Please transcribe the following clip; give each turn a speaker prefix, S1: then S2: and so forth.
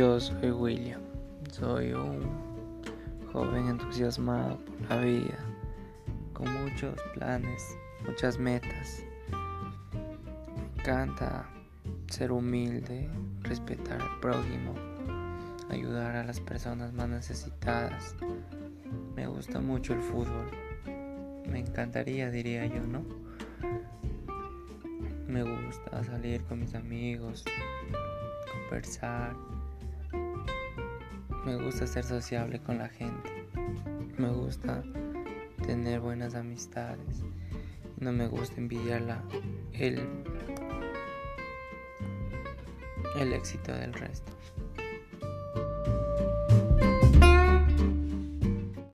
S1: Yo soy William, soy un joven entusiasmado por la vida, con muchos planes, muchas metas. Me encanta ser humilde, respetar al prójimo, ayudar a las personas más necesitadas. Me gusta mucho el fútbol. Me encantaría, diría yo, ¿no? Me gusta salir con mis amigos, conversar me gusta ser sociable con la gente. Me gusta tener buenas amistades. No me gusta envidiar el, el éxito del resto.